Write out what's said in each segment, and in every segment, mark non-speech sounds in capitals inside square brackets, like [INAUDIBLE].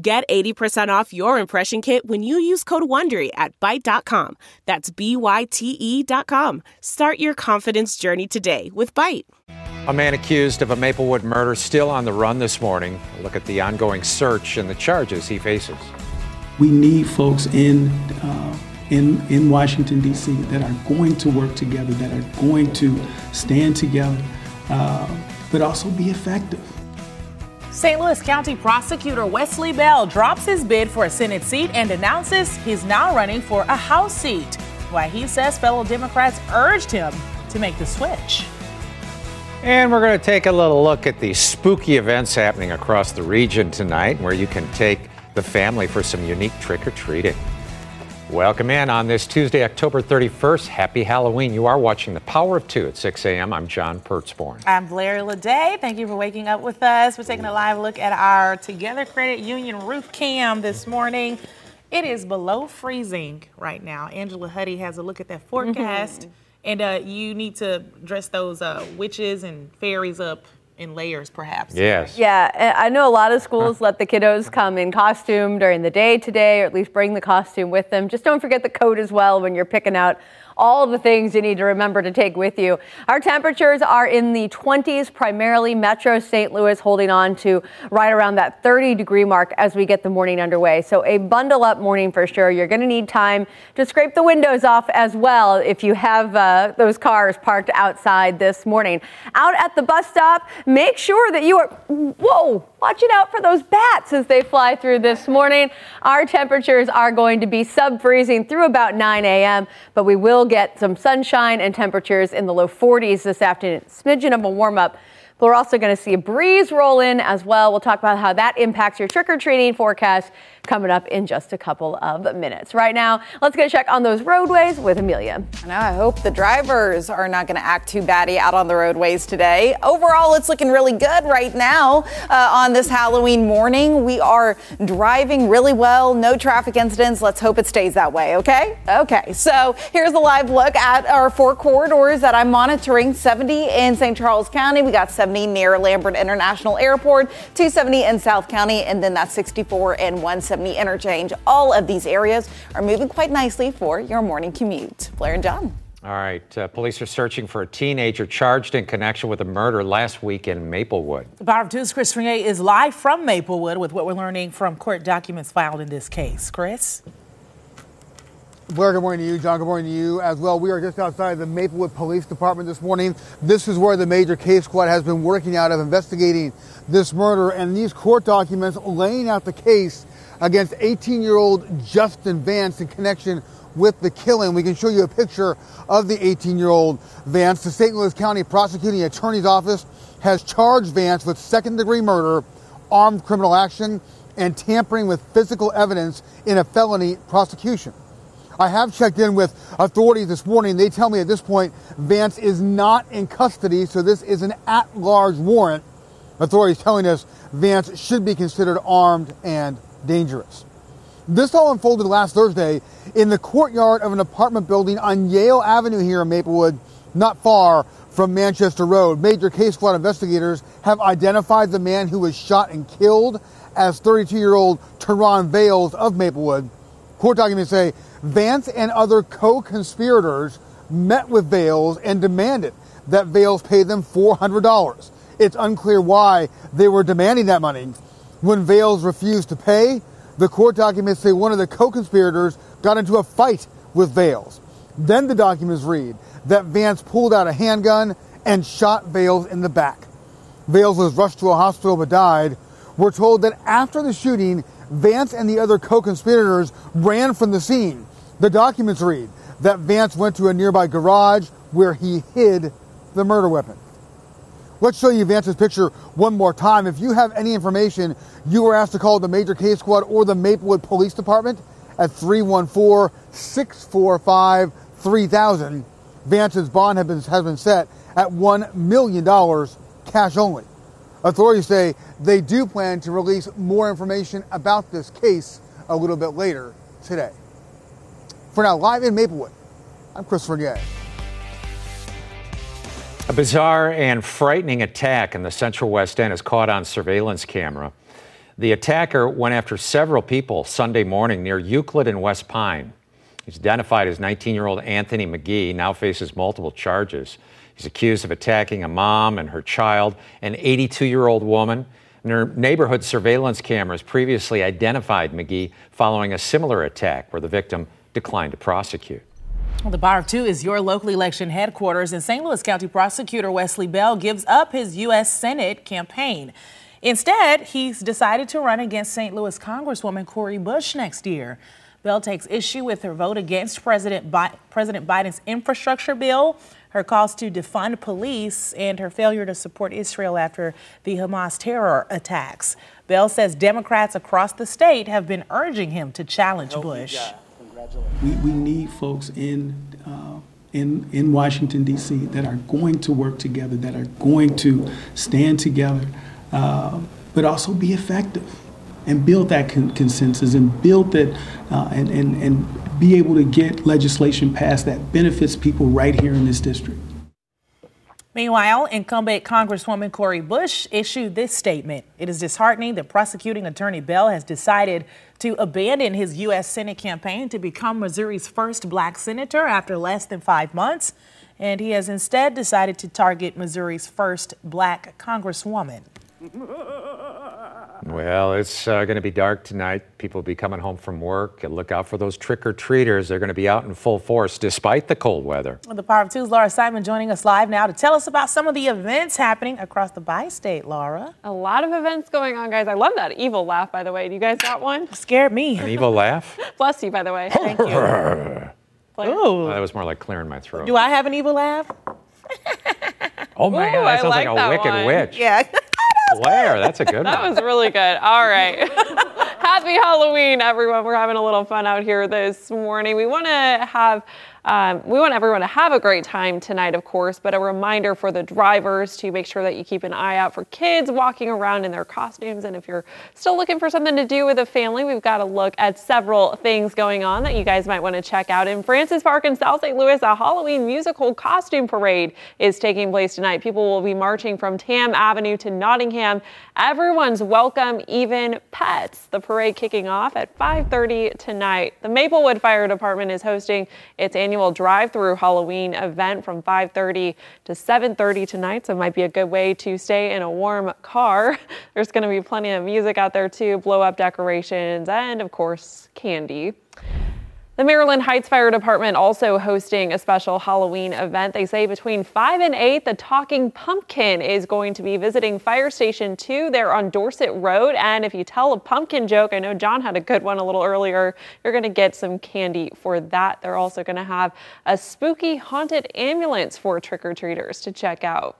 Get 80% off your impression kit when you use code WONDERY at Byte.com. That's B-Y-T-E dot com. Start your confidence journey today with Byte. A man accused of a Maplewood murder still on the run this morning. A look at the ongoing search and the charges he faces. We need folks in uh, in in Washington D.C. that are going to work together, that are going to stand together, uh, but also be effective. St. Louis County Prosecutor Wesley Bell drops his bid for a Senate seat and announces he's now running for a House seat. Why he says fellow Democrats urged him to make the switch. And we're going to take a little look at the spooky events happening across the region tonight, where you can take the family for some unique trick or treating. Welcome in on this Tuesday, October 31st. Happy Halloween. You are watching The Power of Two at 6 a.m. I'm John Pertzborn. I'm Blair Lede. Thank you for waking up with us. We're taking a live look at our Together Credit Union roof cam this morning. It is below freezing right now. Angela Hutti has a look at that forecast. Mm-hmm. And uh, you need to dress those uh, witches and fairies up in layers, perhaps. Yes. Yeah, I know a lot of schools let the kiddos come in costume during the day today, or at least bring the costume with them. Just don't forget the coat as well when you're picking out all the things you need to remember to take with you. Our temperatures are in the 20s, primarily Metro St. Louis holding on to right around that 30 degree mark as we get the morning underway. So a bundle up morning for sure. You're going to need time to scrape the windows off as well if you have uh, those cars parked outside this morning. Out at the bus stop, make sure that you are, whoa, watching out for those bats as they fly through this morning. Our temperatures are going to be sub freezing through about 9 a.m., but we will get some sunshine and temperatures in the low 40s this afternoon. Smidgen of a warm up but we're also going to see a breeze roll in as well. We'll talk about how that impacts your trick or treating forecast coming up in just a couple of minutes. Right now, let's get a check on those roadways with Amelia. I know. I hope the drivers are not going to act too batty out on the roadways today. Overall, it's looking really good right now uh, on this Halloween morning. We are driving really well. No traffic incidents. Let's hope it stays that way. Okay. Okay. So here's a live look at our four corridors that I'm monitoring 70 in St. Charles County. We got 70 near Lambert International Airport, 270 in South County, and then that's 64 and 170 interchange. All of these areas are moving quite nicely for your morning commute. Blair and John. All right. Uh, police are searching for a teenager charged in connection with a murder last week in Maplewood. Power of Two's Chris Regnier is live from Maplewood with what we're learning from court documents filed in this case. Chris? Blair, good morning to you. John, good morning to you as well. We are just outside the Maplewood Police Department this morning. This is where the major case squad has been working out of investigating this murder and these court documents laying out the case against 18 year old Justin Vance in connection with the killing. We can show you a picture of the 18 year old Vance. The St. Louis County Prosecuting Attorney's Office has charged Vance with second degree murder, armed criminal action, and tampering with physical evidence in a felony prosecution. I have checked in with authorities this morning. They tell me at this point Vance is not in custody, so this is an at large warrant. Authorities telling us Vance should be considered armed and dangerous. This all unfolded last Thursday in the courtyard of an apartment building on Yale Avenue here in Maplewood, not far from Manchester Road. Major case squad investigators have identified the man who was shot and killed as 32 year old Teron Vales of Maplewood. Court documents say Vance and other co conspirators met with Vales and demanded that Vales pay them $400. It's unclear why they were demanding that money. When Vales refused to pay, the court documents say one of the co-conspirators got into a fight with Vales. Then the documents read that Vance pulled out a handgun and shot Vales in the back. Vales was rushed to a hospital but died. We're told that after the shooting, Vance and the other co-conspirators ran from the scene. The documents read that Vance went to a nearby garage where he hid the murder weapon. Let's show you Vance's picture one more time. If you have any information, you are asked to call the Major Case Squad or the Maplewood Police Department at 314 645 3000. Vance's bond has been, has been set at $1 million cash only. Authorities say they do plan to release more information about this case a little bit later today. For now, live in Maplewood, I'm Chris Regnier. A bizarre and frightening attack in the central West End is caught on surveillance camera. The attacker went after several people Sunday morning near Euclid and West Pine. He's identified as 19 year old Anthony McGee, now faces multiple charges. He's accused of attacking a mom and her child, an 82 year old woman. Neighborhood surveillance cameras previously identified McGee following a similar attack where the victim declined to prosecute. Well, the Power of Two is your local election headquarters, and St. Louis County Prosecutor Wesley Bell gives up his U.S. Senate campaign. Instead, he's decided to run against St. Louis Congresswoman Cori Bush next year. Bell takes issue with her vote against President, Bi- President Biden's infrastructure bill, her calls to defund police, and her failure to support Israel after the Hamas terror attacks. Bell says Democrats across the state have been urging him to challenge Bush. We, we need folks in, uh, in, in Washington, D.C. that are going to work together, that are going to stand together, uh, but also be effective and build that con- consensus and build that uh, and, and, and be able to get legislation passed that benefits people right here in this district. Meanwhile, incumbent Congresswoman Cori Bush issued this statement. It is disheartening that prosecuting attorney Bell has decided to abandon his U.S. Senate campaign to become Missouri's first black senator after less than five months. And he has instead decided to target Missouri's first black congresswoman. [LAUGHS] Well, it's uh, going to be dark tonight. People will be coming home from work. And Look out for those trick or treaters. They're going to be out in full force despite the cold weather. Well, the Power of Two's Laura Simon joining us live now to tell us about some of the events happening across the bi state, Laura. A lot of events going on, guys. I love that evil laugh, by the way. Do you guys got one? Scared me. An evil laugh? [LAUGHS] Bless you, by the way. Thank you. Ooh. that was more like clearing my throat. Do I have an evil laugh? [LAUGHS] oh my Ooh, that I sounds like like, a that wicked one. witch. Yeah. [LAUGHS] That's a good [LAUGHS] one. That one. was really good. All right. [LAUGHS] Happy Halloween, everyone. We're having a little fun out here this morning. We want to have. Um, we want everyone to have a great time tonight, of course, but a reminder for the drivers to make sure that you keep an eye out for kids walking around in their costumes. And if you're still looking for something to do with a family, we've got to look at several things going on that you guys might want to check out. In Francis Park in South St. Louis, a Halloween musical costume parade is taking place tonight. People will be marching from Tamm Avenue to Nottingham. Everyone's welcome, even pets. The parade kicking off at 5:30 tonight. The Maplewood Fire Department is hosting its annual drive-through Halloween event from 5:30 to 7:30 tonight, so it might be a good way to stay in a warm car. [LAUGHS] There's going to be plenty of music out there too, blow-up decorations, and of course, candy. The Maryland Heights Fire Department also hosting a special Halloween event. They say between 5 and 8, the Talking Pumpkin is going to be visiting Fire Station 2 there on Dorsett Road. And if you tell a pumpkin joke, I know John had a good one a little earlier, you're going to get some candy for that. They're also going to have a spooky haunted ambulance for trick or treaters to check out.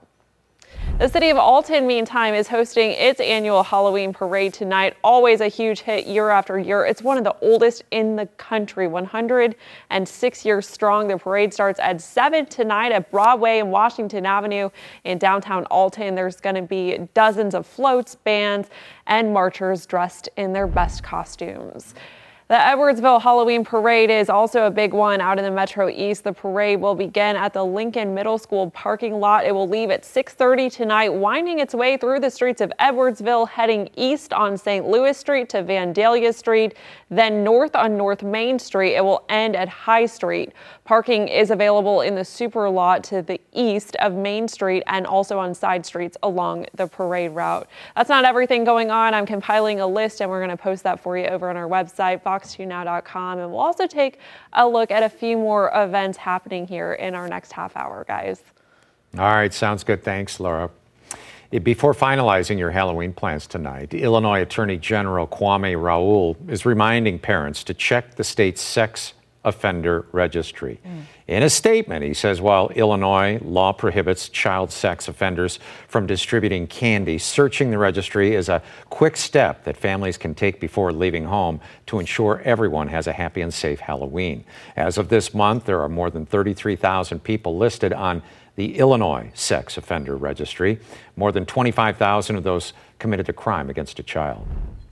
The city of Alton, meantime, is hosting its annual Halloween parade tonight. Always a huge hit year after year. It's one of the oldest in the country, 106 years strong. The parade starts at 7 tonight at Broadway and Washington Avenue in downtown Alton. There's going to be dozens of floats, bands, and marchers dressed in their best costumes. The Edwardsville Halloween Parade is also a big one out in the Metro East. The parade will begin at the Lincoln Middle School parking lot. It will leave at 6:30 tonight, winding its way through the streets of Edwardsville, heading east on St. Louis Street to Vandalia Street, then north on North Main Street. It will end at High Street. Parking is available in the super lot to the east of Main Street and also on side streets along the parade route. That's not everything going on. I'm compiling a list and we're going to post that for you over on our website, fox2now.com. And we'll also take a look at a few more events happening here in our next half hour, guys. All right, sounds good. Thanks, Laura. Before finalizing your Halloween plans tonight, Illinois Attorney General Kwame Raoul is reminding parents to check the state's sex offender registry. Mm. In a statement, he says while Illinois law prohibits child sex offenders from distributing candy, searching the registry is a quick step that families can take before leaving home to ensure everyone has a happy and safe Halloween. As of this month, there are more than 33,000 people listed on the Illinois Sex Offender Registry. More than 25,000 of those committed a crime against a child.